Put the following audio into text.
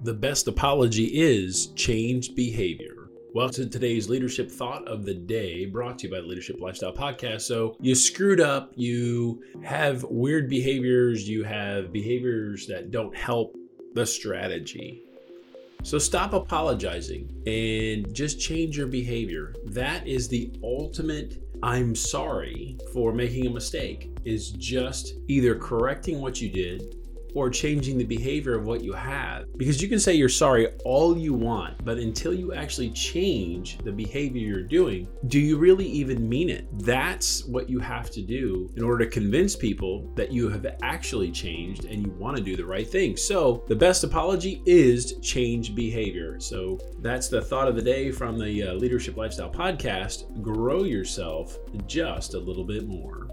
The best apology is change behavior. Welcome to today's leadership thought of the day brought to you by the Leadership Lifestyle Podcast. So, you screwed up, you have weird behaviors, you have behaviors that don't help the strategy. So, stop apologizing and just change your behavior. That is the ultimate I'm sorry for making a mistake, is just either correcting what you did or changing the behavior of what you have. Because you can say you're sorry all you want, but until you actually change the behavior you're doing, do you really even mean it? That's what you have to do in order to convince people that you have actually changed and you want to do the right thing. So, the best apology is change behavior. So, that's the thought of the day from the uh, Leadership Lifestyle podcast. Grow yourself just a little bit more.